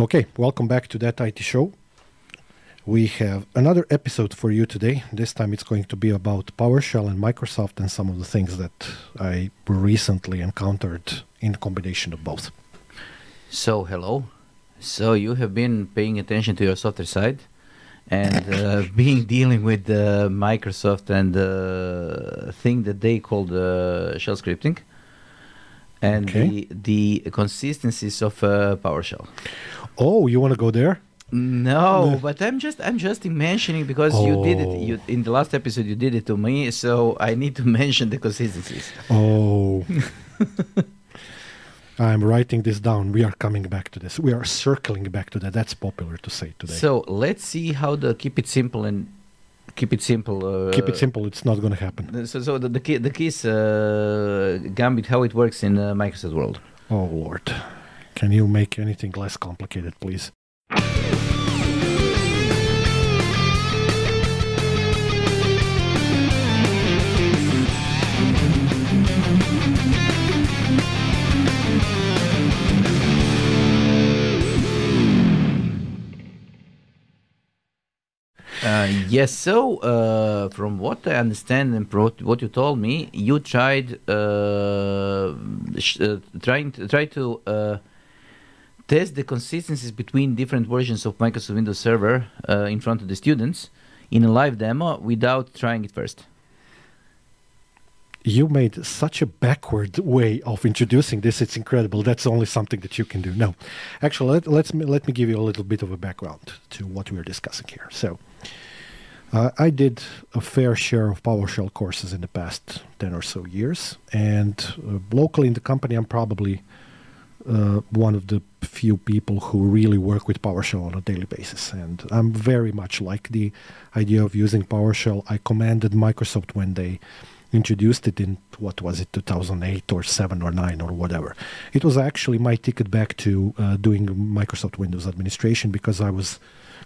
Okay, welcome back to that IT show. We have another episode for you today. This time it's going to be about PowerShell and Microsoft and some of the things that I recently encountered in combination of both. So, hello. So, you have been paying attention to your software side and uh, being dealing with uh, Microsoft and the thing that they call uh, shell scripting and Okay. the, the consistencies of uh, PowerShell. Oh, you want to go there? No, No. but I'm just I'm just mentioning because you did it. You in the last episode you did it to me, so I need to mention the consistencies. Oh. I'm writing this down. We are coming back to this. We are circling back to that. That's popular to say today. So let's see how the keep it simple and keep it simple. Uh, Keep it simple. It's not going to happen. So, so the the, key, the keys uh, gambit how it works in uh, Microsoft world. Oh, Lord. Can you make anything less complicated, please? Uh, yes. So uh, from what I understand and what you told me, you tried uh, sh- uh, trying to, try to uh, test the consistencies between different versions of Microsoft Windows Server uh, in front of the students in a live demo without trying it first. You made such a backward way of introducing this. It's incredible. That's only something that you can do. No, actually, let, me, let me give you a little bit of a background to what we are discussing here. So, uh, I did a fair share of PowerShell courses in the past ten or so years, and uh, locally in the company, I'm probably uh, one of the few people who really work with PowerShell on a daily basis. And I'm very much like the idea of using PowerShell. I commanded Microsoft when they introduced it in what was it 2008 or 7 or 9 or whatever it was actually my ticket back to uh, doing microsoft windows administration because i was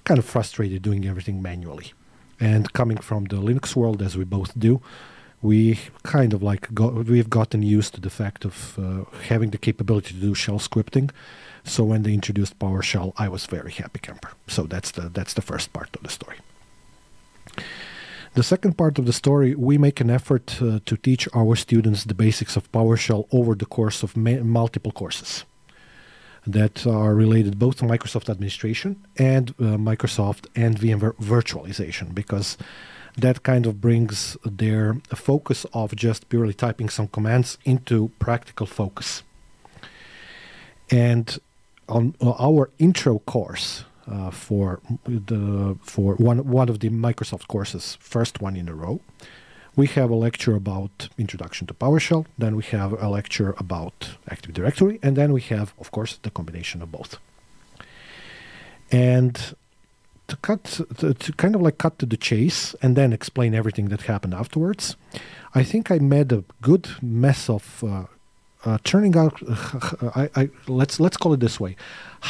kind of frustrated doing everything manually and coming from the linux world as we both do we kind of like got, we've gotten used to the fact of uh, having the capability to do shell scripting. So when they introduced powershell i was very happy camper so that's the that's the first part of the story. The second part of the story, we make an effort uh, to teach our students the basics of PowerShell over the course of multiple courses that are related both to Microsoft administration and uh, Microsoft and VMware virtualization, because that kind of brings their focus of just purely typing some commands into practical focus. And on uh, our intro course, uh, for the for one one of the Microsoft courses, first one in a row. We have a lecture about introduction to PowerShell, then we have a lecture about Active Directory, and then we have, of course, the combination of both. And to cut to, to kind of like cut to the chase and then explain everything that happened afterwards, I think I made a good mess of uh, uh, turning out. I, I, let's let's call it this way: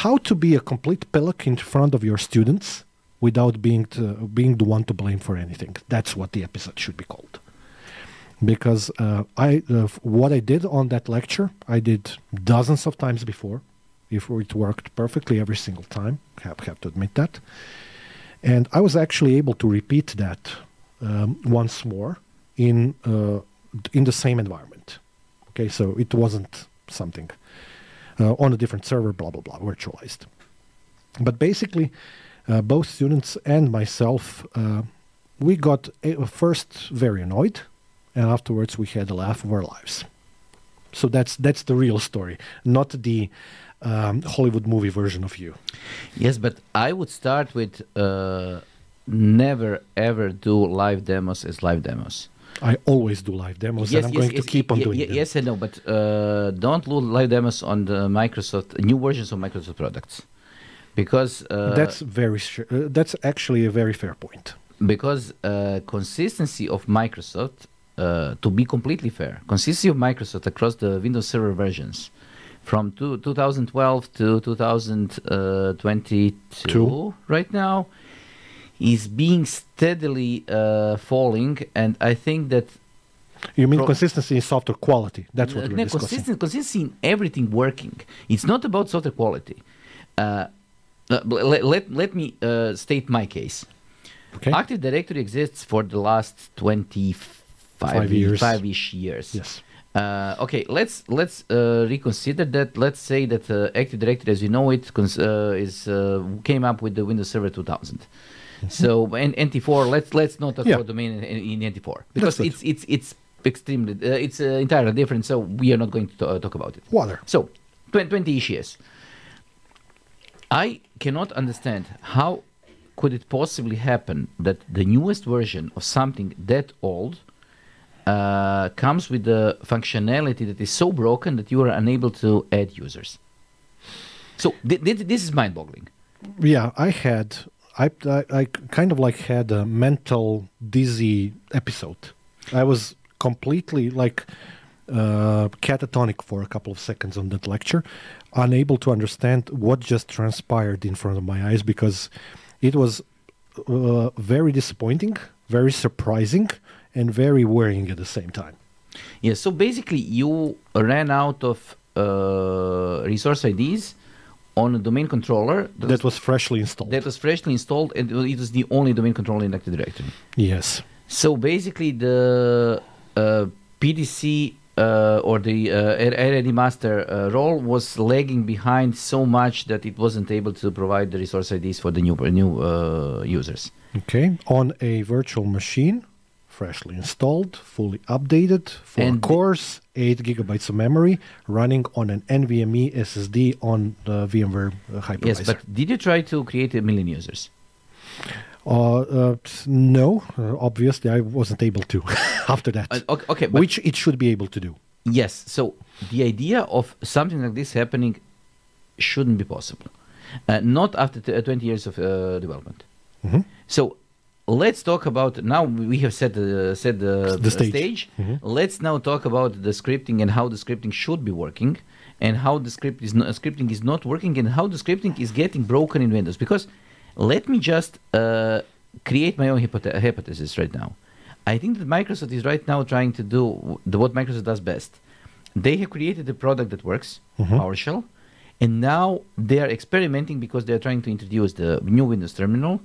how to be a complete pillock in front of your students without being to, being the one to blame for anything. That's what the episode should be called. Because uh, I uh, what I did on that lecture, I did dozens of times before. If it worked perfectly every single time, have have to admit that. And I was actually able to repeat that um, once more in uh, in the same environment. Okay, so it wasn't something uh, on a different server, blah, blah, blah, virtualized. But basically, uh, both students and myself, uh, we got a, first very annoyed, and afterwards we had a laugh of our lives. So that's that's the real story, not the um, Hollywood movie version of you. Yes, but I would start with uh, never ever do live demos as live demos. I always do live demos, and I'm going to keep on doing ye- them. Yes and no, but uh, don't do live demos on the Microsoft new versions of Microsoft products, because uh, that's very. Uh, that's actually a very fair point. because uh, consistency of Microsoft, uh, to be completely fair, consistency of Microsoft across the Windows Server versions from two, 2012 to 2022 Two. right now is being steadily uh, falling, and I think that You mean Pro- consistency in software quality? That's what uh, we're no, discussing. consistent, consistency in everything working. It's not about software quality. Uh, uh, let, let, let me uh, state my case. Okay. Active Directory exists for the last 25 Five years. five-ish years. yes. Uh, okay, let's let's uh, reconsider that. Let's say that uh, Active Directory, as you know it, cons- uh, is uh, came up with the Windows Server 2000. So and NT4. Let's let's not talk Yeah. about domain in, in NT4 because it's it's it's extremely uh, it's uh, entirely different. So we are not going to talk about it. Water. So, 20 ish years. I cannot understand how could it possibly happen that the newest version of something that old uh, comes with the functionality that is so broken that you are unable to add users. So th- th- this is mind-boggling. Yeah, I had. I, I I kind of like had a mental dizzy episode. I was completely like uh, catatonic for a couple of seconds on that lecture, unable to understand what just transpired in front of my eyes because it was uh, very disappointing, very surprising, and very worrying at the same time. Yeah. So basically, you ran out of uh, resource IDs on a domain controller that, That was freshly installed. that was freshly installed, and it was the only domain controller in Active Directory. yes. So basically, the uh, PDC uh, or the uh, master uh, role was lagging behind so much that it wasn't able to provide the resource IDs for the new new uh, users. Okay, on a virtual machine, freshly installed, fully updated, four And- cores, eight gigabytes of memory, running on an NVMe SSD on the VMware uh, hypervisor. Yes, but did you try to create a million users? uh, uh, no, uh, obviously I wasn't able to after that, Uh, okay, okay, but which it should be able to do. yes. So the idea of something like this happening shouldn't be possible. Uh, not after t- uh, 20 years of uh, development. Mhm. So let's talk about now we have set the set the, The stage. Mhm. Let's now talk about the scripting and how the scripting should be working, and how the script is not, scripting is not working, and how the scripting is getting broken in Windows. Because let me just uh, create my own hypoth- hypothesis right now. I think that Microsoft is right now trying to do the, what Microsoft does best. They have created a product that works, Mhm. PowerShell, and now they are experimenting because they are trying to introduce the new Windows terminal,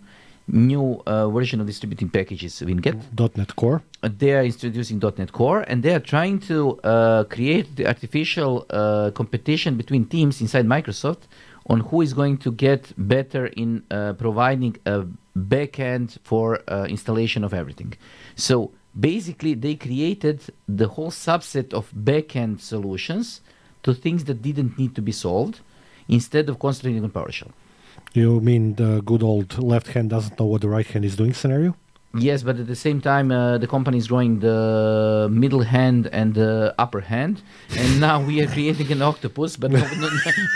new uh, version of distributing packages WinGet. .NET Core. They are introducing .NET Core, and they are trying to uh, create the artificial uh, competition between teams inside Microsoft on who is going to get better in uh, providing a backend for uh, installation of everything. So basically, they created the whole subset of backend solutions to things that didn't need to be solved instead of concentrating on PowerShell. You mean the good old left hand doesn't know what the right hand is doing scenario? Yes, but at the same time, uh, the company is growing the middle hand and the upper hand, and now we are creating an octopus. But no, no,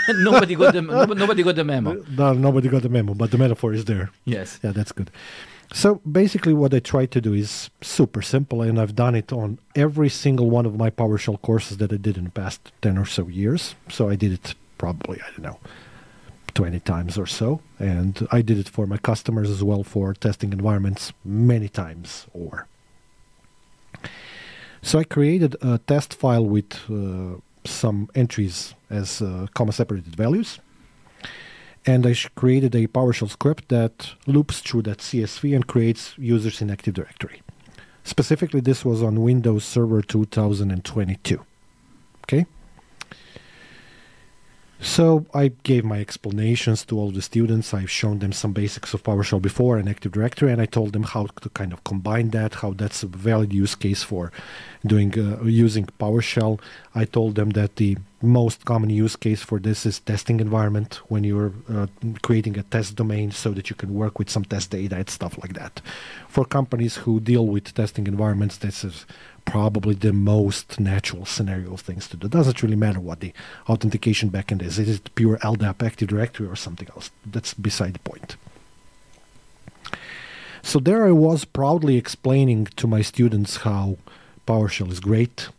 nobody got the nobody, nobody got the memo. No, nobody got the memo, but the metaphor is there. Yes. Yeah, that's good. So basically, what I try to do is super simple, and I've done it on every single one of my PowerShell courses that I did in the past 10 or so years. So I did it probably, I don't know, 20 times or so. And I did it for my customers as well for testing environments many times or. So I created a test file with uh, some entries as uh, comma separated values and I created a PowerShell script that loops through that CSV and creates users in Active Directory. Specifically, this was on Windows Server 2022. Okay. So I gave my explanations to all the students. I've shown them some basics of PowerShell before and Active Directory, and I told them how to kind of combine that, how that's a valid use case for doing uh, using PowerShell. I told them that the most common use case for this is testing environment when you're uh, creating a test domain so that you can work with some test data and stuff like that. For companies who deal with testing environments, this is probably the most natural scenario of things to do. It doesn't really matter what the authentication backend is. Is it pure LDAP Active Directory or something else? That's beside the point. So there I was proudly explaining to my students how PowerShell is great,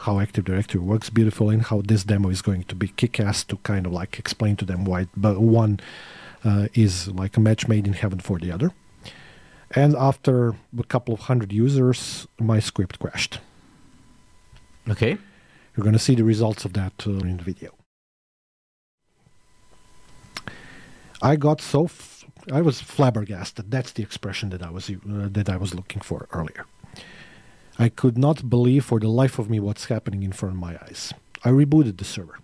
how Active Directory works beautifully, and how this demo is going to be kick-ass to kind of like explain to them why but one uh, is like a match made in heaven for the other. And after a couple of hundred users, my script crashed. Okay. You're going to see the results of that uh, in the video. I got so f- I was flabbergasted. That's the expression that I was uh, that I was looking for earlier. I could not believe for the life of me what's happening in front of my eyes. I rebooted the server.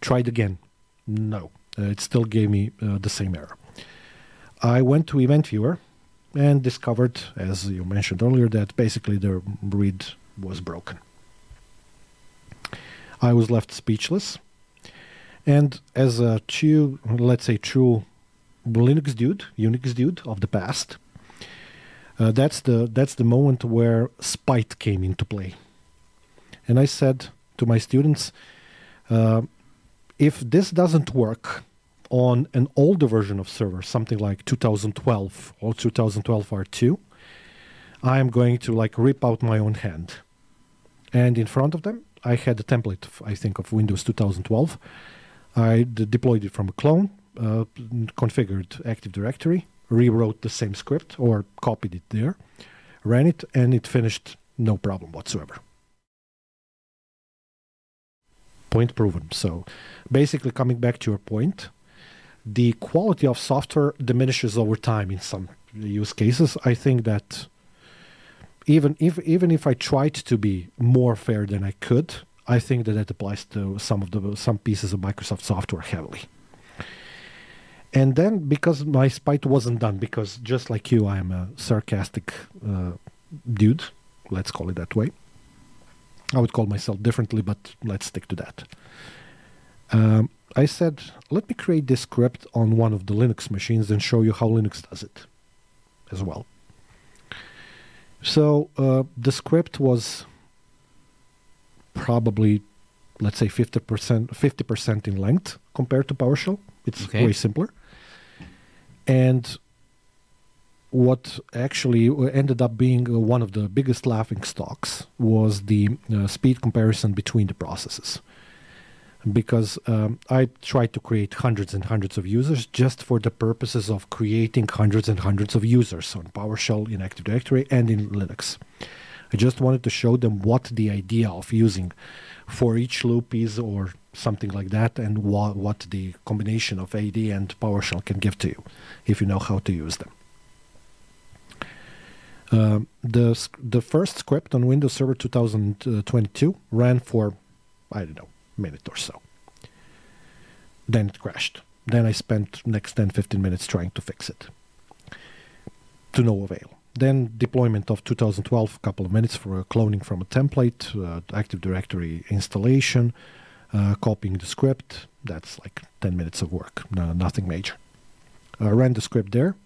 Tried again. No, uh, it still gave me uh, the same error. I went to Event Viewer and discovered, as you mentioned earlier, that basically the read was broken. I was left speechless. And as a true, let's say, true Linux dude, Unix dude of the past, uh, that's the that's the moment where spite came into play. And I said to my students, uh, if this doesn't work on an older version of server, something like 2012 or 2012 R2, I am going to like rip out my own hand. And in front of them, I had a template, I think, of Windows 2012. I d- deployed it from a clone, uh, configured Active Directory, rewrote the same script or copied it there, ran it, and it finished no problem whatsoever. Point proven. So basically, coming back to your point, the quality of software diminishes over time in some use cases. I think that even if even if I tried to be more fair than I could, I think that that applies to some of the some pieces of Microsoft software heavily. And then because my spite wasn't done, because just like you, I am a sarcastic uh, dude, let's call it that way. I would call myself differently, but let's stick to that. Um, I said, let me create this script on one of the Linux machines and show you how Linux does it as well. So uh, the script was probably, let's say, 50%, 50% in length compared to PowerShell. It's Okay. way simpler. And what actually ended up being uh, one of the biggest laughing stocks was the uh, speed comparison between the processes. Because um, I tried to create hundreds and hundreds of users just for the purposes of creating hundreds and hundreds of users on PowerShell in Active Directory and in Linux. I just wanted to show them what the idea of using for each loop is or something like that and wha- what the combination of AD and PowerShell can give to you if you know how to use them. Um, the the first script on Windows Server 2022 ran for I don't know minute or so. Then it crashed. Then I spent next 10 15 minutes trying to fix it. To no avail. Then deployment of 2012, a couple of minutes for uh, cloning from a template, uh, Active Directory installation, uh, copying the script. That's like 10 minutes of work, no, nothing major. I ran the script there,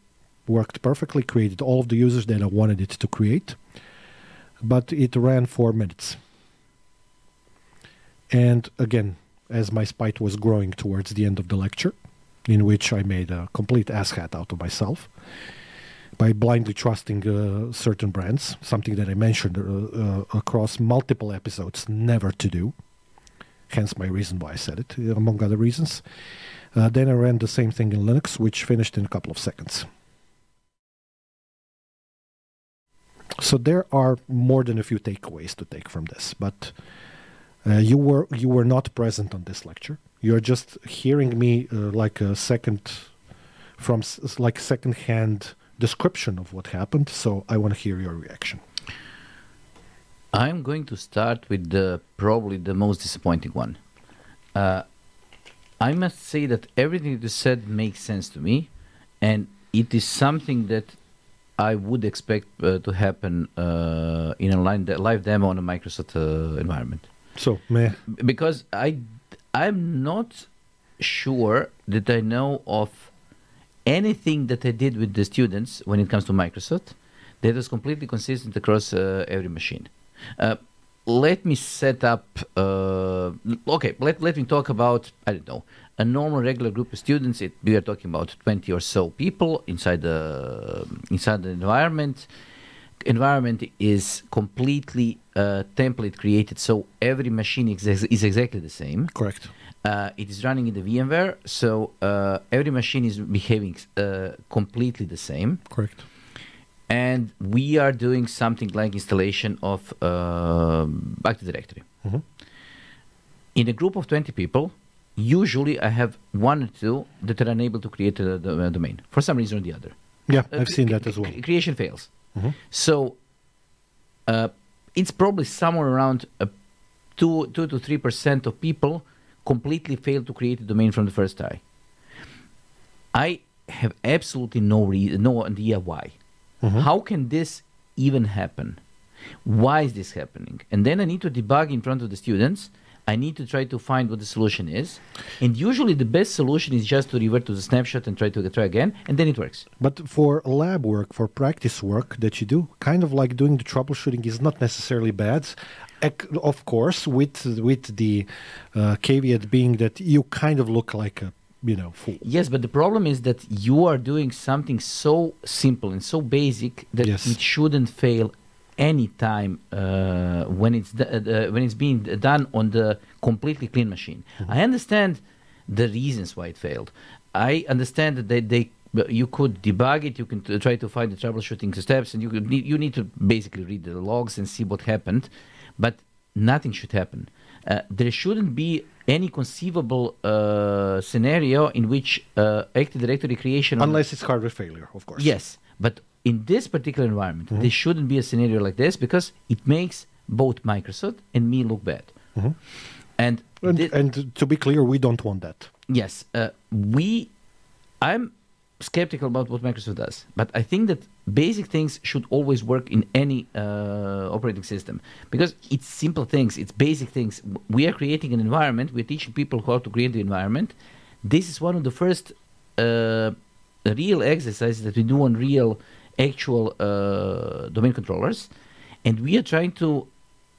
worked perfectly, created all of the users that I wanted it to create, but it ran four minutes. And again, as my spite was growing towards the end of the lecture, in which I made a complete asshat out of myself by blindly trusting uh, certain brands, something that I mentioned uh, uh, across multiple episodes, never to do. Hence my reason why I said it, among other reasons. Uh, then I ran the same thing in Linux, which finished in a couple of seconds. So there are more than a few takeaways to take from this, but uh, you were you were not present on this lecture. You're just hearing me uh, like a second from s- like second hand description of what happened. So I want to hear your reaction. I'm going to start with the probably the most disappointing one. Uh, I must say that everything you said makes sense to me, and it is something that I would expect uh, to happen uh, in a de- live demo on a Microsoft uh, environment. So meh. because I I'm not sure that I know of anything that I did with the students when it comes to Microsoft that was completely consistent across uh, every machine. Uh, let me set up. Uh, okay, let let me talk about I don't know a normal regular group of students. It, we are talking about twenty or so people inside the inside the environment environment is completely uh, template created, so every machine is, is exactly the same. Correct. Uh, it is running in the VMware, so uh, every machine is behaving uh, completely the same. Correct. And we are doing something like installation of uh, Active Directory. Mhm. In a group of 20 people, usually I have one or two that are unable to create a, a domain for some reason or the other. Yeah, Uh, I've seen that as well. cre- Creation fails. Mhm. So uh, it's probably somewhere around uh, two, two to three percent of people completely fail to create a domain from the first try. I have absolutely no re- no idea why. Mhm. How can this even happen? Why is this happening? And then I need to debug in front of the students. I need to try to find what the solution is. And usually the best solution is just to revert to the snapshot and try to try again, and then it works. But for lab work, for practice work that you do, kind of like doing the troubleshooting is not necessarily bad. Of course, with with the uh, caveat being that you kind of look like a you know fool. Yes, but the problem is that you are doing something so simple and so basic that Yes. it shouldn't fail any time uh, when it's uh, when it's being done on the completely clean machine. I understand the reasons why it failed. I understand that they, they you could debug it. You can t- try to find the troubleshooting steps, and you could need, you need to basically read the logs and see what happened. But nothing should happen. Uh, there shouldn't be any conceivable uh, scenario in which uh, Active Directory creation. on- Unless it's hardware failure, of course. Yes, but in this particular environment, Mm-hmm. there shouldn't be a scenario like this because it makes both Microsoft and me look bad. Mhm. And, And, thi- and to be clear, we don't want that. yes, uh, we, I'm skeptical about what Microsoft does, but I think that basic things should always work in any uh, operating system because it's simple things, it's basic things. We are creating an environment, we're teaching people how to create the environment. This is one of the first uh, real exercises that we do on real, actual uh, domain controllers, and we are trying to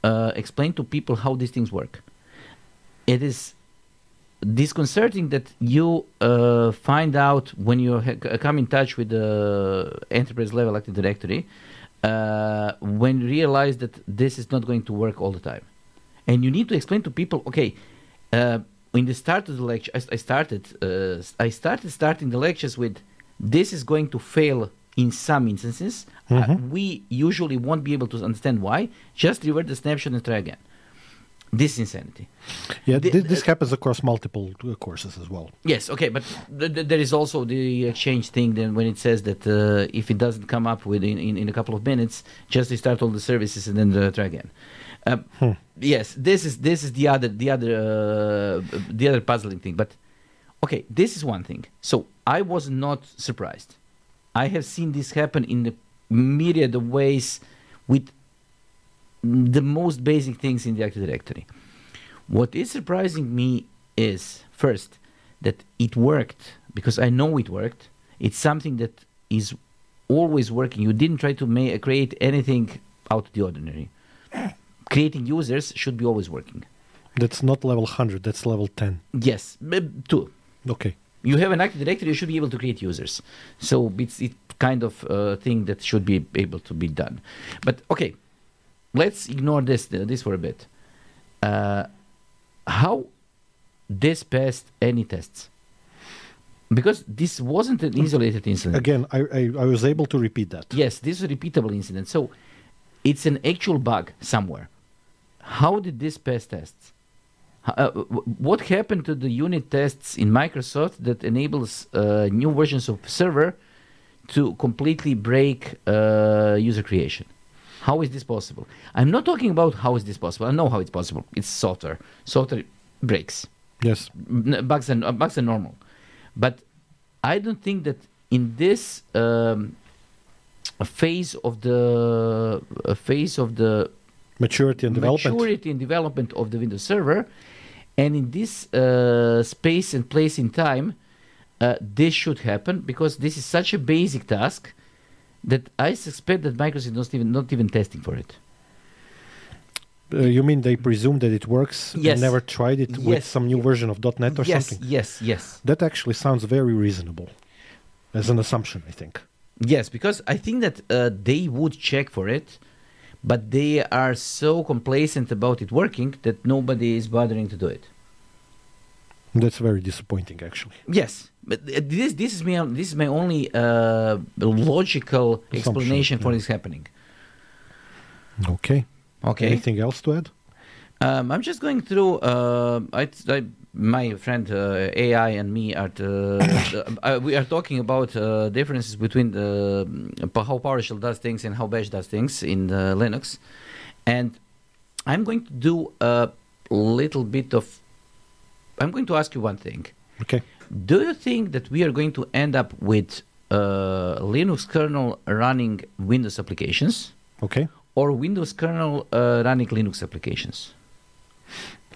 uh, explain to people how these things work. It is disconcerting that you uh, find out when you ha- come in touch with the enterprise level Active Directory, uh, when you realize that this is not going to work all the time. And you need to explain to people, okay, uh, in the start of the lecture, I, I started, uh, I started starting the lectures with, this is going to fail in some instances. Uh, Mhm. we usually won't be able to understand why. Just revert the snapshot and try again. This insanity. Yeah, The- this uh, happens across multiple uh, courses as well. Yes, okay, but th- th- there is also the exchange thing. Then when it says that uh, if it doesn't come up within in, in a couple of minutes, just restart all the services and then uh, try again. Um, Hmm. Yes, this is this is the other the other uh, the other puzzling thing. But okay, this is one thing. So I was not surprised. I have seen this happen in the myriad of ways with the most basic things in the Active Directory. What is surprising me is first that it worked because I know it worked. It's something that is always working. You didn't try to ma- create anything out of the ordinary. Creating users should be always working. That's not level 100, that's level 10. Yes, two. Okay. You have an Active Directory, you should be able to create users. So it's it kind of uh, thing that should be able to be done. But okay, let's ignore this this for a bit. Uh, how this passed any tests? Because this wasn't an isolated incident. Again, I, I, I was able to repeat that. Yes, this is a repeatable incident. So it's an actual bug somewhere. How did this pass tests? H- Uh, what happened to the unit tests in Microsoft that enables uh, new versions of server to completely break uh, user creation? How is this possible? I'm not talking about how is this possible. I know how it's possible. It's software. Software breaks Yes. bugs are, uh, bugs are normal but i don't think that in this um, phase of the uh, phase of the Maturity and development. maturity and development of the windows server and in this uh, space and place in time uh, this should happen because this is such a basic task that i suspect that microsoft is not even not even testing for it Uh, you mean they presume that it works Yes. and never tried it with some new version of .NET or yes something? yes yes That actually sounds very reasonable as an assumption, I think. Yes, because I think that uh, they would check for it, but they are so complacent about it working that nobody is bothering to do it. That's very disappointing, actually. Yes, but this this is my this is my only uh, logical explanation for yeah. this happening. Okay. Okay. Anything else to add? Um, I'm just going through. Uh, I, I, my friend uh, AI and me are uh, we are talking about uh, differences between the um, how PowerShell does things and how Bash does things in uh, Linux, and I'm going to do a little bit of. I'm going to ask you one thing. Okay. Do you think that we are going to end up with uh, Linux kernel running Windows applications? Okay. Or Windows kernel uh, running Linux applications?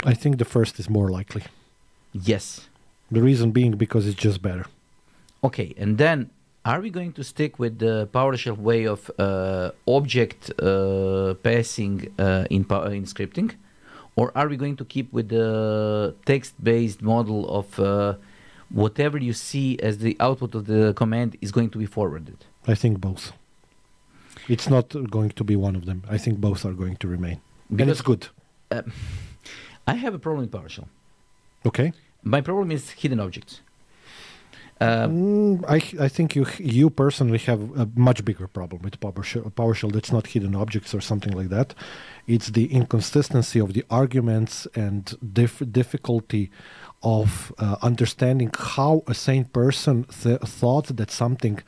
I think the first is more likely. Yes. The reason being because it's just better. Okay, and then are we going to stick with the PowerShell way of uh, object uh, passing uh, in, in scripting? Or are we going to keep with the text-based model of uh, whatever you see as the output of the command is going to be forwarded? I think both. It's not going to be one of them. I think both are going to remain. Because and it's good. Uh, I have a problem with PowerShell. Okay. My problem is hidden objects. Uh, mm, I I think you you personally have a much bigger problem with PowerShell. PowerShell that's not hidden objects or something like that. It's the inconsistency of the arguments and dif- difficulty of uh, understanding how a sane person th- thought that something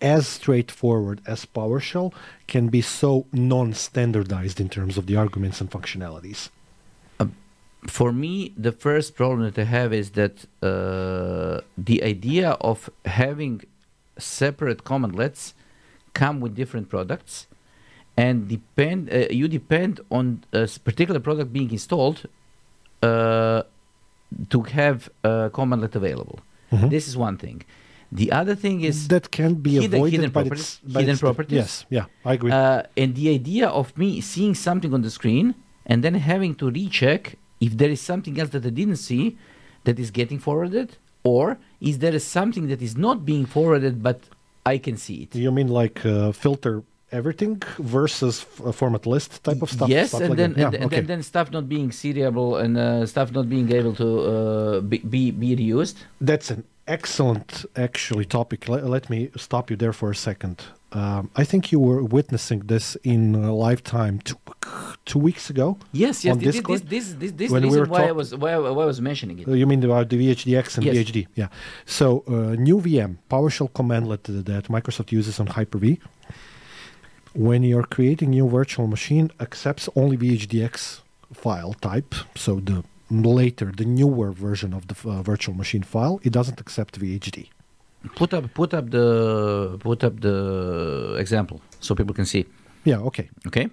as straightforward as PowerShell can be so non-standardized in terms of the arguments and functionalities for me, the first problem that I have is that uh, the idea of having separate commandlets come with different products, and depend uh, you depend on a particular product being installed uh, to have a commandlet available. Mhm. This is one thing. The other thing is that can be hidden- avoided hidden by properties- its, by hidden its- properties. Yes, yeah, I agree. uh, and the idea of me seeing something on the screen and then having to recheck if there is something else that I didn't see that is getting forwarded, or is there something that is not being forwarded but I can see it? you mean like uh, filter everything versus format list type of stuff? yes, stuff and like then that. Yeah, and, and okay. then, then stuff not being seriable and uh, stuff not being able to uh, be, be be reused. That's an excellent, actually, topic. Let, let me stop you there for a second. Um, I think you were witnessing this in a lifetime two, two weeks ago. Yes, yes. This this Discord? this this, this When we were why I was why, I- why I was mentioning it. Uh, You mean about the VHDX and Yes. VHD? Yeah. So, uh, new VM, PowerShell commandlet that Microsoft uses on Hyper-V. When you're creating new virtual machine, accepts only VHDX file type. So the later, the newer version of the uh, virtual machine file, it doesn't accept VHD. Put up put up the put up the example so people can see. Yeah. Okay. Okay.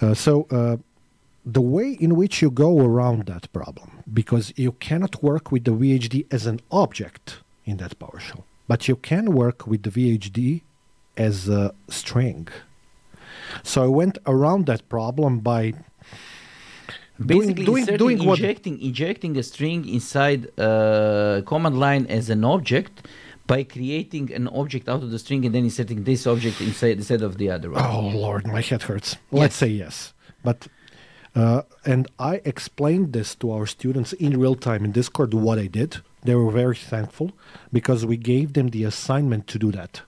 Uh, so uh, the way in which you go around that problem, because you cannot work with the VHD as an object in that PowerShell, but you can work with the VHD as a string. So I went around that problem by Basically, doing, inserting, doing what injecting injecting a string inside uh, command line as an object by creating an object out of the string and then inserting this object inside instead of the other one. Oh Lord, my head hurts. Let's say yes, but uh, and I explained this to our students in real time in Discord what I did. They were very thankful because we gave them the assignment to do that.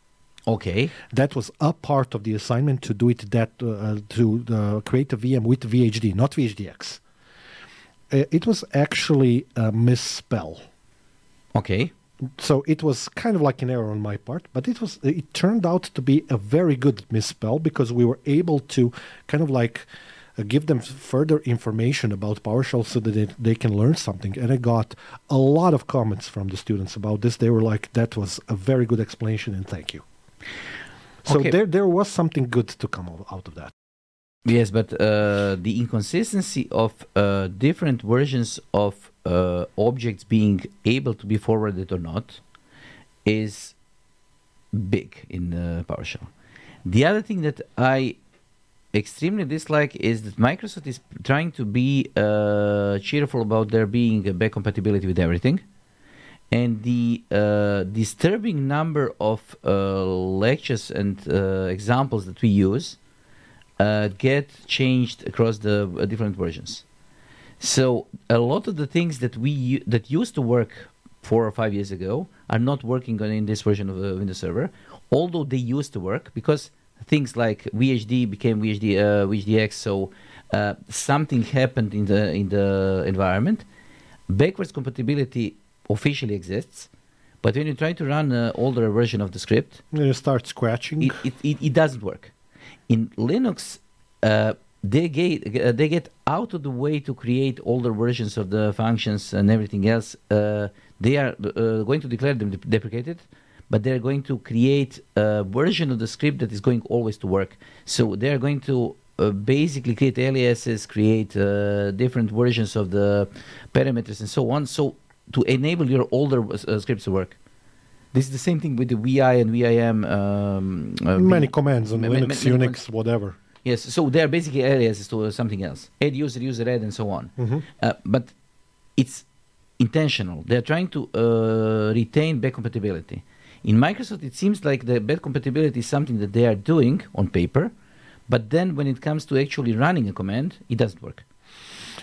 Okay. That was a part of the assignment to do it. That uh, to uh, create a VM with VHD, not VHDX. Uh, it was actually a misspell Okay. so it was kind of like an error on my part but it was it turned out to be a very good misspell because we were able to kind of like uh, give them further information about PowerShell so that they, they can learn something and I got a lot of comments from the students about this they were like that was a very good explanation and thank you so Okay. there there was something good to come out of that Yes, but uh, the inconsistency of uh, different versions of uh, objects being able to be forwarded or not is big in uh, PowerShell. The other thing that I extremely dislike is that Microsoft is trying to be uh, cheerful about there being a back compatibility with everything. And the uh, disturbing number of uh, lectures and uh, examples that we use uh, get changed across the uh, different versions. So a lot of the things that we that used to work four or five years ago are not working on in this version of the Windows Server, although they used to work because things like VHD became VHD uh, VHDX. So something happened in the in the environment. Backwards compatibility officially exists, but when you try to run an older version of the script, you start scratching. it, it, it, it doesn't work. In Linux, uh, they get uh, they get out of the way to create older versions of the functions and everything else. Uh, they are uh, going to declare them dep- deprecated, but they are going to create a version of the script that is going always to work. So they are going to uh, basically create aliases, create uh, different versions of the parameters and so on. So to enable your older uh, scripts to work. This is the same thing with the VI and VIM. Um, uh, many commands on ma- Linux, Unix, whatever. Yes, so they are basically aliases to something else. Add user, user add, and so on. Mhm. Uh, but it's intentional. They are trying to uh, retain back compatibility. In Microsoft, it seems like the back compatibility is something that they are doing on paper, but then when it comes to actually running a command, it doesn't work.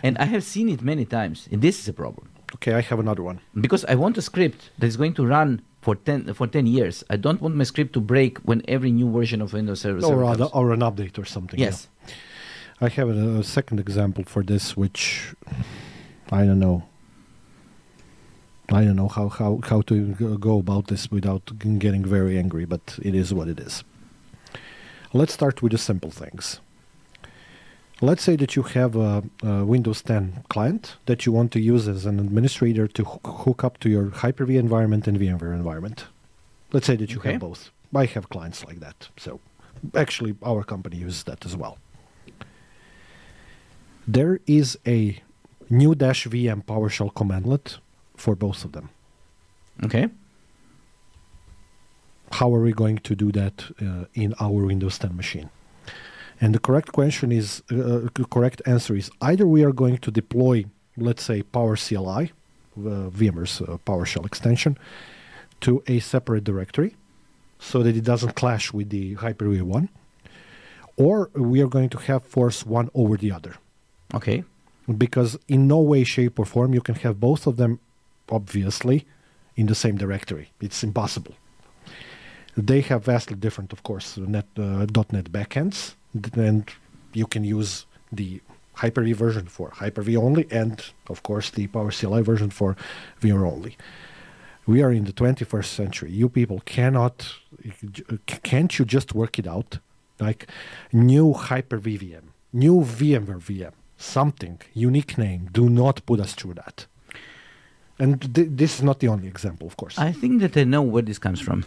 And I have seen it many times, and this is a problem Okay, I have another one. because I want a script that is going to run for 10, for 10 years. I don't want my script to break when every new version of Windows Server, Or, comes. other, or an update or something. yeah. Yes. I have a, a second example for this, which I don't know. I don't know how, how, how to go about this without getting very angry, but it is what it is. Let's start with the simple things. Let's say that you have a, a Windows 10 client that you want to use as an administrator to hoo- hook up to your Hyper-V environment and VMware environment. Let's say that you Okay. have both. I have clients like that. So actually, our company uses that as well there is a new dash VM PowerShell commandlet for both of them. Okay. How are we going to do that uh, in our Windows 10 machine? And the correct question is, uh, correct answer is either we are going to deploy, let's say, PowerCLI, uh, VMware's uh, PowerShell extension, to a separate directory, so that it doesn't clash with the Hyper-V one, or we are going to have force one over the other. Okay. because in no way shape or form you can have both of them obviously in the same directory it's impossible they have vastly different of course net uh, .NET backends and you can use the hyper-v version for hyper-v only and of course the PowerCLI version for vr only. We are in the 21st century. You people cannot can't you just work it out? Like new hyper-v vm new vmware vm something unique name. Do not put us through that. And th- this is not the only example of course. I think that I know where this comes from.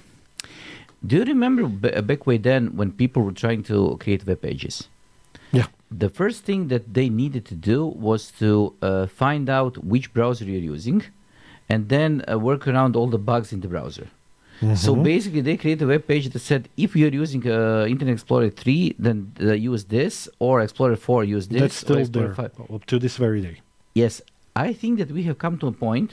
Do you remember b- back way then when people were trying to create web pages? yeah The first thing that they needed to do was to uh, find out which browser you're using and then uh, work around all the bugs in the browser. So Mhm. basically, they created a web page that said if you're using uh, Internet Explorer 3, then uh, use this, or Explorer 4, use this. that's still there 5. up to this very day Yes, I think that we have come to a point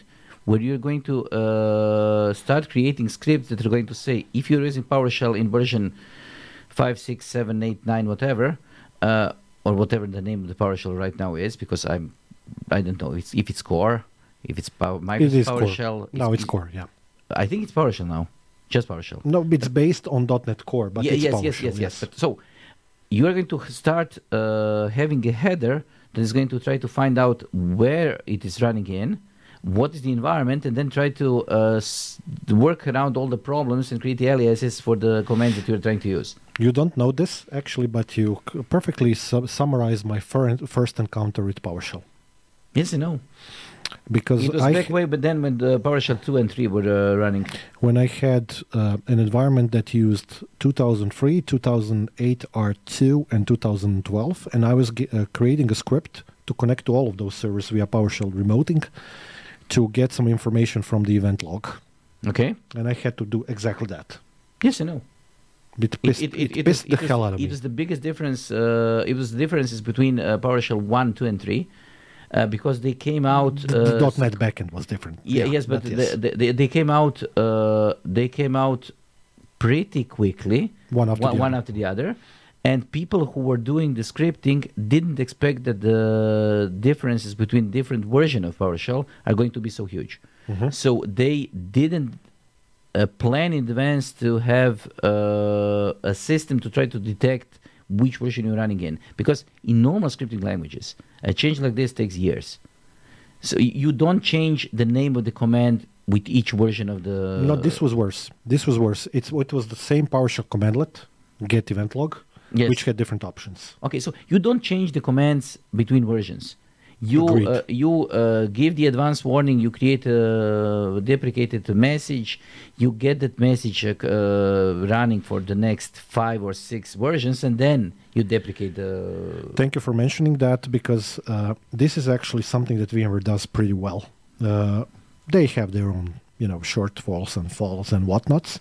where you're going to uh, start creating scripts that are going to say if you're using PowerShell in version 5, 6, 7, 8, 9, whatever, uh, or whatever the name of the PowerShell right now is, because I'm, I don't know if it's, if it's core, if it's power, it Microsoft core PowerShell. no it's core yeah I think it's PowerShell now, just PowerShell. no it's based on .NET core but Yeah, it's yes, yes, PowerShell, yes, yes, But so you are going to start uh, having a header that is going to try to find out where it is running in, what is the environment, and then try to uh, s- work around all the problems and create the aliases for the commands that you're trying to use. You don't know this actually, but you c- perfectly su- summarize my fir- first encounter with PowerShell Yes, I know. because It was I back way, but then when the PowerShell 2 and 3 were uh, running. when I had uh, an environment that used 2003, 2008 R2, and 2012, and I was ge- uh, creating a script to connect to all of those servers via PowerShell remoting to get some information from the event log, Okay? and I had to do exactly that. Yes, I know. It pissed, it, was- pissed the it was- hell out of me. it was the biggest difference. Uh, it was the differences between uh, PowerShell 1, 2, and 3 uh, because they came out. The- Uh, the .NET backend was different. Yeah, yes, but yes. They, they, they came out. Uh, they came out pretty quickly, one after one, the one other. after the other, and people who were doing the scripting didn't expect that the differences between different version of PowerShell are going to be so huge. Mhm. So they didn't uh, plan in advance to have uh, a system to try to detect which version you're running in. Because in normal scripting languages, a change like this takes years. So you don't change the name of the command with each version of the. no, this was worse. This was worse. It's it was the same PowerShell commandlet, get event log, Yes. which had different options. Okay, so you don't change the commands between versions. You uh, you uh, give the advance warning. You create a deprecated message. You get that message uh, uh, running for the next five or six versions, and then you deprecate the. Thank you for mentioning that because uh, this is actually something that VMware does pretty well. Uh, they have their own, you know, shortfalls and falls and whatnots,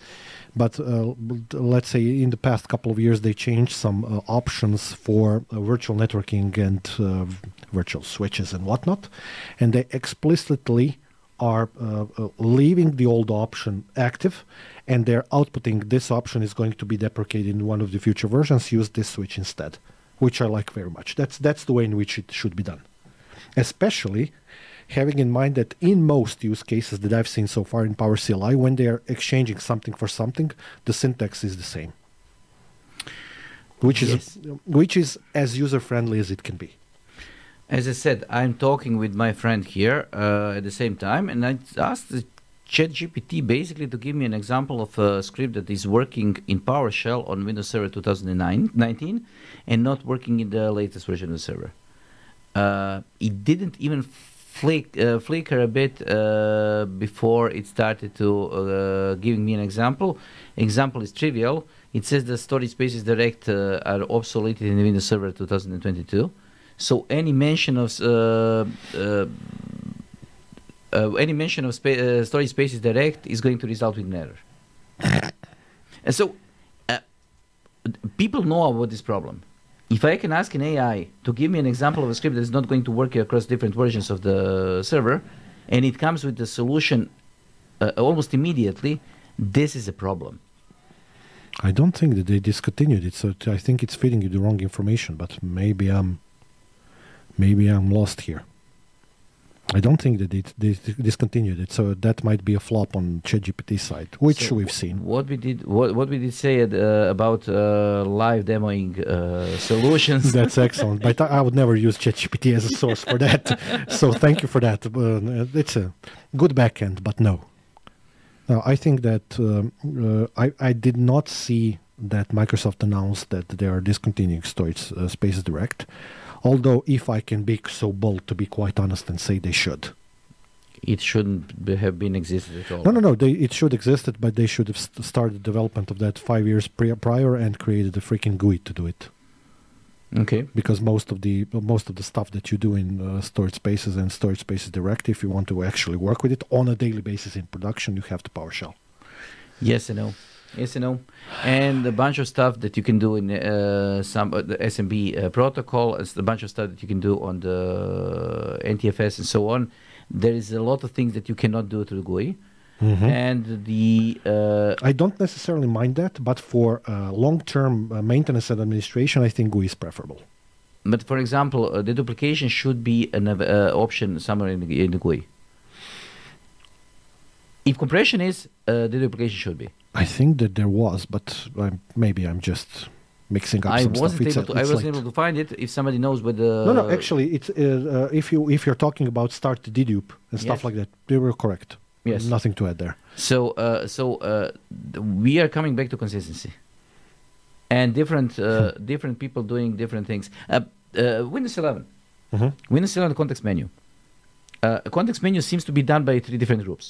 but uh, let's say in the past couple of years they changed some uh, options for uh, virtual networking and uh, virtual switches and whatnot, and they explicitly are uh, uh, leaving the old option active and they're outputting this option is going to be deprecated in one of the future versions. Use this switch instead which i like very much. That's that's the way in which it should be done. Especially having in mind that in most use cases that i've seen so far in PowerCLI when they are exchanging something for something the syntax is the same which Yes. is which is as user friendly as it can be As I said, I'm talking with my friend here uh, at the same time, and I asked the ChatGPT basically to give me an example of a script that is working in PowerShell on Windows Server 2019 and not working in the latest version of the server. Uh, it didn't even flick, uh, flicker a bit uh, before it started to uh, giving me an example. Example is trivial. It says the storage spaces direct uh, are obsoleted in the Windows Server 2022. So any mention of uh, uh, uh, any mention of spa- uh, storage spaces direct is going to result with an error. and so uh, people know about this problem. If I can ask an AI to give me an example of a script that is not going to work across different versions of the server, and it comes with the solution uh, almost immediately, this is a problem. I don't think that they discontinued it, so I think it's feeding you the wrong information. But maybe I'm, maybe I'm lost here. I don't think that it, they discontinued it, so that might be a flop on ChatGPT side, which So we've seen. What we did, what, what we did say uh, about uh, live demoing uh, solutions. That's excellent, but I I would never use ChatGPT as a source for that. so thank you for that. Uh, it's a good backend, but no. Now I think that um, uh, I, I did not see that Microsoft announced that they are discontinuing storage uh, Spaces Direct. Although, if I can be so bold to be quite honest and say they should. it shouldn't have been existed at all. No, no, no. They, it should existed, but they should have st- started development of that five years pri- prior and created a freaking GUI to do it. Okay. because most of the most of the stuff that you do in uh, storage spaces and storage spaces direct if you want to actually work with it on a daily basis in production you have to powershell Yes i no. Yes and no. And a bunch of stuff that you can do in uh, some uh, the SMB uh, protocol, and a bunch of stuff that you can do on the NTFS and so on. There is a lot of things that you cannot do through GUI. And the uh, i don't necessarily mind that but for uh, long-term uh, maintenance and administration i think gui is preferable but for example, uh, the duplication should be an uh, option somewhere in the, in the GUI. If compression is, uh, the duplication should be. i think that there was but I'm, maybe i'm just mixing up I some wasn't stuff It's, to. I wasn't late. able to find it. If somebody knows where the no no actually it's uh, uh, if you if you're talking about start the dedupe and stuff Yes. like that they were correct Yes. nothing to add there So, uh, so uh, th- we are coming back to consistency, and different uh, different people doing different things. Uh, uh, Windows 11, Mhm. Windows 11 context menu. Uh, a context menu seems to be done by three different groups.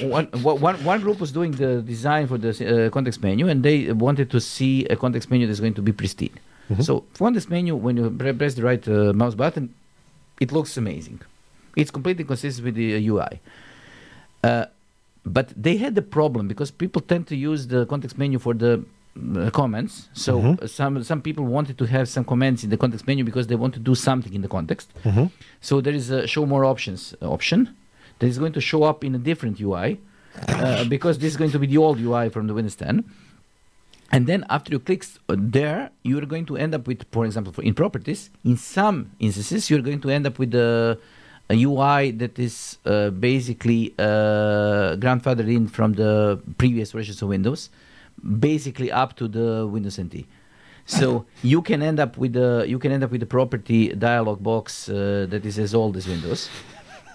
One, one- one, group was doing the design for the uh, context menu, and they wanted to see a context menu that's going to be pristine. Mhm. So, context menu, when you press the right uh, mouse button, it looks amazing. It's completely consistent with the uh, UI. Uh, but they had the problem because people tend to use the context menu for the uh, comments. So Mhm. uh, some some people wanted to have some comments in the context menu because they want to do something in the context. Mhm. So there is a show more options uh, option that is going to show up in a different UI uh, because this is going to be the old UI from the Windows 10. And then after you click uh, there, you're going to end up with, for example, in properties, in some instances, you're going to end up with a, a UI that is uh, basically uh, grandfathered in from the previous versions of Windows, basically up to the Windows NT. So you can end up with the you can end up with the property dialog box uh, that is as old as Windows,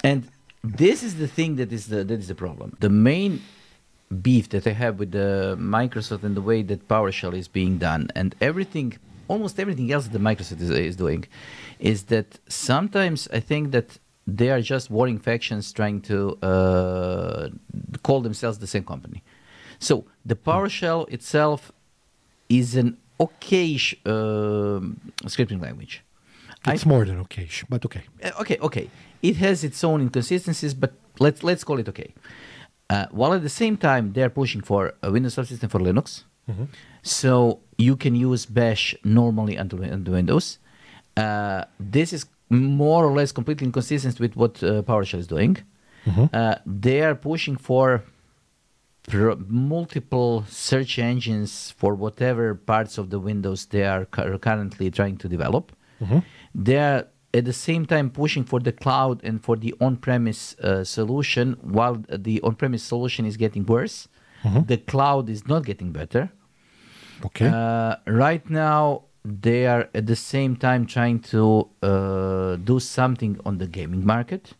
and this is the thing that is the that is the problem. The main beef that I have with the Microsoft and the way that PowerShell is being done and everything, almost everything else that Microsoft is, is doing, is that sometimes I think that they are just warring factions trying to uh, call themselves the same company. So the PowerShell itself is an okayish uh, scripting language. It's I- more than okay, but okay. uh, okay, okay. It has its own inconsistencies, but let's let's call it okay. Uh, while at the same time they are pushing for a Windows subsystem for Linux, so you can use Bash normally under, under Windows. Uh, this is more or less completely inconsistent with what uh, PowerShell is doing. Uh, they are pushing for pro- multiple search engines for whatever parts of the Windows they are cu- currently trying to develop. They are at the same time pushing for the cloud and for the on-premise uh, solution, while the on-premise solution is getting worse. The cloud is not getting better. Okay. Uh, right now, they are at the same time trying to uh, do something on the gaming market.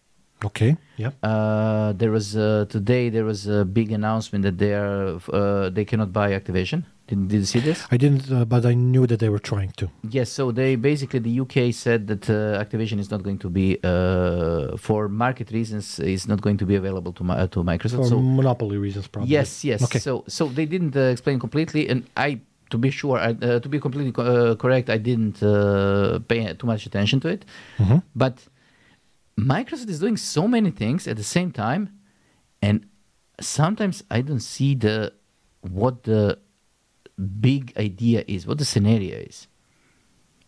okay. Yeah. Uh, there was uh, today there was a big announcement that they are uh, they cannot buy Activision. Did, you see this? I didn't, uh, but I knew that they were trying to. Yes. So they basically the UK said that uh, Activision is not going to be uh, for market reasons is not going to be available to uh, to Microsoft. For so monopoly reasons, probably. Yes, yes. Okay. So, so they didn't uh, explain completely, and I, to be sure, I, uh, to be completely co- uh, correct, I didn't uh, pay too much attention to it. Mhm. But Microsoft is doing so many things at the same time, and sometimes I don't see the what the big idea is, what the scenario is.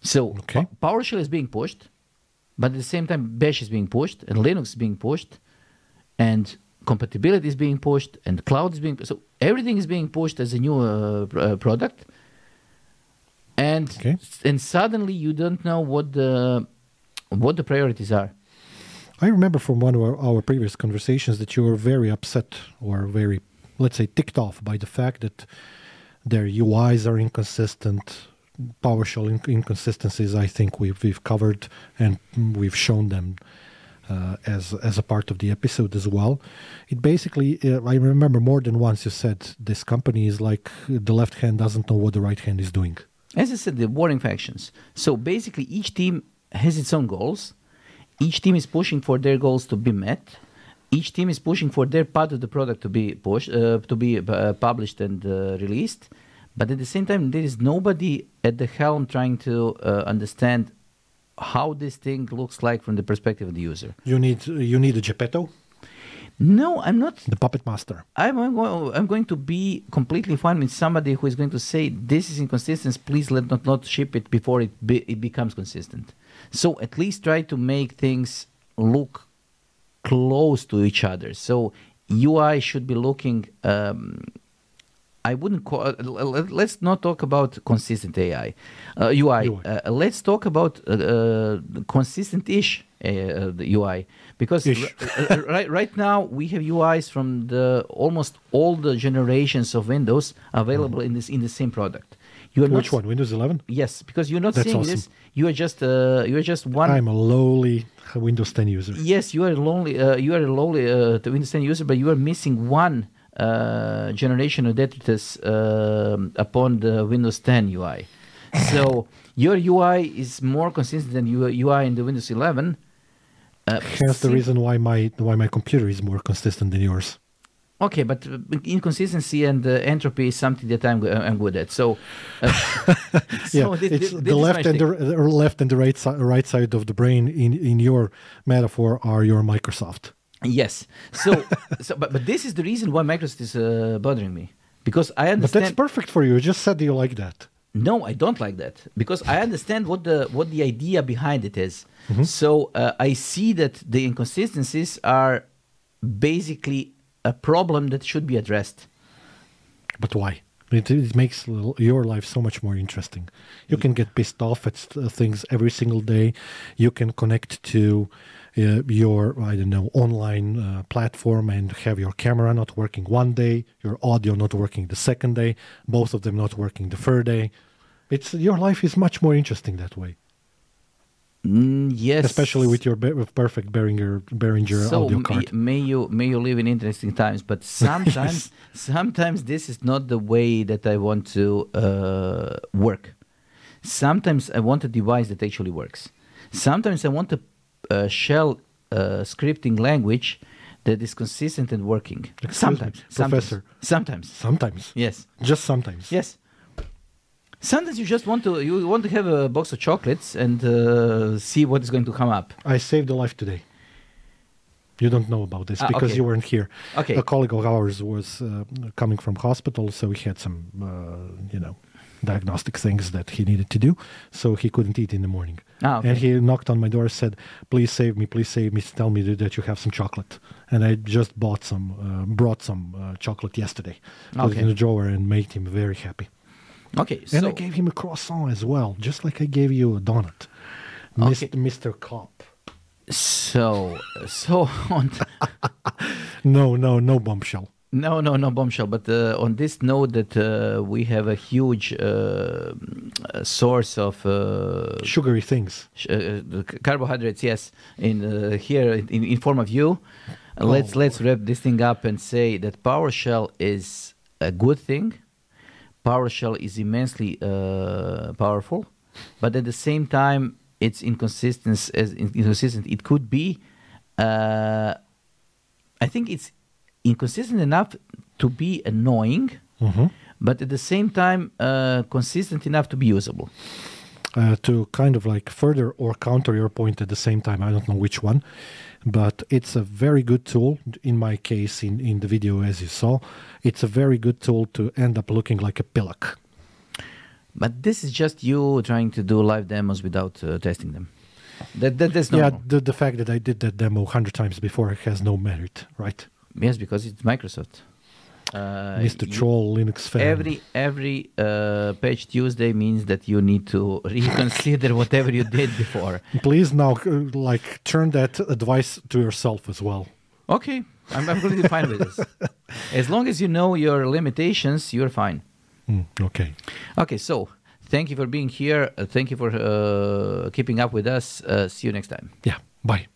So, Okay. Pa- PowerShell is being pushed, but at the same time, Bash is being pushed, and Linux is being pushed, and compatibility is being pushed, and cloud is being so everything is being pushed as a new uh, uh, product, and Okay. and suddenly you don't know what the what the priorities are. I remember from one of our, our previous conversations that you were very upset or very, let's say, ticked off by the fact that their UIs are inconsistent. PowerShell in- inconsistencies, I think we've we've covered and we've shown them uh, as as a part of the episode as well. It basically, uh, I remember more than once you said this company is like the left hand doesn't know what the right hand is doing. As I said, the warring factions. So basically, each team has its own goals. Each team is pushing for their goals to be met. Each team is pushing for their part of the product to be pushed, uh, to be uh, published and uh, released. But at the same time, there is nobody at the helm trying to uh, understand how this thing looks like from the perspective of the user. You need you need a Geppetto, No, I'm not the puppet master. I'm, I'm, go- I'm going to be completely fine with somebody who is going to say this is inconsistent. Please let not not ship it before it be, it becomes consistent. So at least try to make things look close to each other. So UI should be looking. Um, I wouldn't call. Uh, let's not talk about consistent AI, uh, UI. UI. Uh, let's talk about uh, uh, consistent-ish uh, uh, the UI because r- uh, right right now we have UIs from the almost all the generations of Windows available in this in the same product. You are. Which not, one? Windows 11? Yes, because you're not That's seeing awesome. this. You are just uh, you are just one. I'm a lowly Windows 10 user. Yes, you are a lonely. Uh, you are a lowly uh, Windows 10 user, but you are missing one uh, generation of detritus um upon the Windows 10 UI. So your UI is more consistent than your UI in the Windows 11. Uh, Hence the reason why my why my computer is more consistent than yours. Okay, but uh, inconsistency and uh, entropy is something that I'm, uh, I'm good at. So, uh, so yeah, thi- thi- it's this the left and the, thing. the left and the right side right side of the brain in in your metaphor are your Microsoft. Yes. So, so but, but this is the reason why Microsoft is uh, bothering me because I understand. But that's perfect for you. You just said you like that. No, I don't like that because I understand what the what the idea behind it is. Mm-hmm. So uh, I see that the inconsistencies are basically a problem that should be addressed. But why? It, it makes your life so much more interesting. You can get pissed off at uh, things every single day. You can connect to uh, your, I don't know, online uh, platform and have your camera not working one day, your audio not working the second day, both of them not working the third day. It's your life is much more interesting that way, Mm, yes. especially with your with perfect Behringer Behringer so audio may, card. may you may you live in interesting times, but sometimes sometimes this is not the way that I want to uh, work. Sometimes I want a device that actually works. Sometimes I want a uh, shell uh, scripting language that is consistent and working. Excuse me, sometimes, sometimes, Professor. sometimes, Sometimes, yes, just sometimes. yes. Sometimes you just want to you want to have a box of chocolates and uh, see what is going to come up. I saved a life today. You don't know about this Ah, because okay. you weren't here. Okay. A colleague of ours was uh, coming from hospital, so he had some, uh, you know, diagnostic things that he needed to do, so he couldn't eat in the morning. Ah, okay. And he knocked on my door, said, "Please save me, please save me. Tell me that you have some chocolate." And I just bought some, uh, brought some uh, chocolate yesterday, put Okay. it in the drawer, and made him very happy. Okay, And so I gave him a croissant as well, just like I gave you a donut, Okay. Mr. Mr. Cop. so so on. No, no, no bombshell. No, no, no bombshell. But uh, on this note, that uh, we have a huge uh, source of uh, Sugary things. sh- uh, carbohydrates. Yes, in uh, here in, in form of you. Let's Oh. let's wrap this thing up and say that PowerShell is a good thing. PowerShell is immensely uh, powerful, but at the same time, it's inconsistent. As inconsistent, it could be. Uh, I think it's inconsistent enough to be annoying, Mhm. but at the same time, uh, consistent enough to be usable. Uh, to kind of like further or counter your point at the same time. I don't know which one, but it's a very good tool. In my case, in, in the video, as you saw, it's a very good tool to end up looking like a pillock. But this is just you trying to do live demos without uh, testing them. That, that that's Yeah, the, the fact that I did that demo a hundred times before has no merit, right? Yes, because it's Microsoft. Uh, Mr. you- Troll Linux fan. Every every uh, Patch Tuesday means that you need to reconsider whatever you did before. Please now, uh, like, turn that advice to yourself as well. Okay, I'm, I'm completely fine with this. As long as you know your limitations, you're fine. Mm, okay. Okay, so thank you for being here. Uh, thank you for uh, keeping up with us. Uh, see you next time. Yeah. Bye.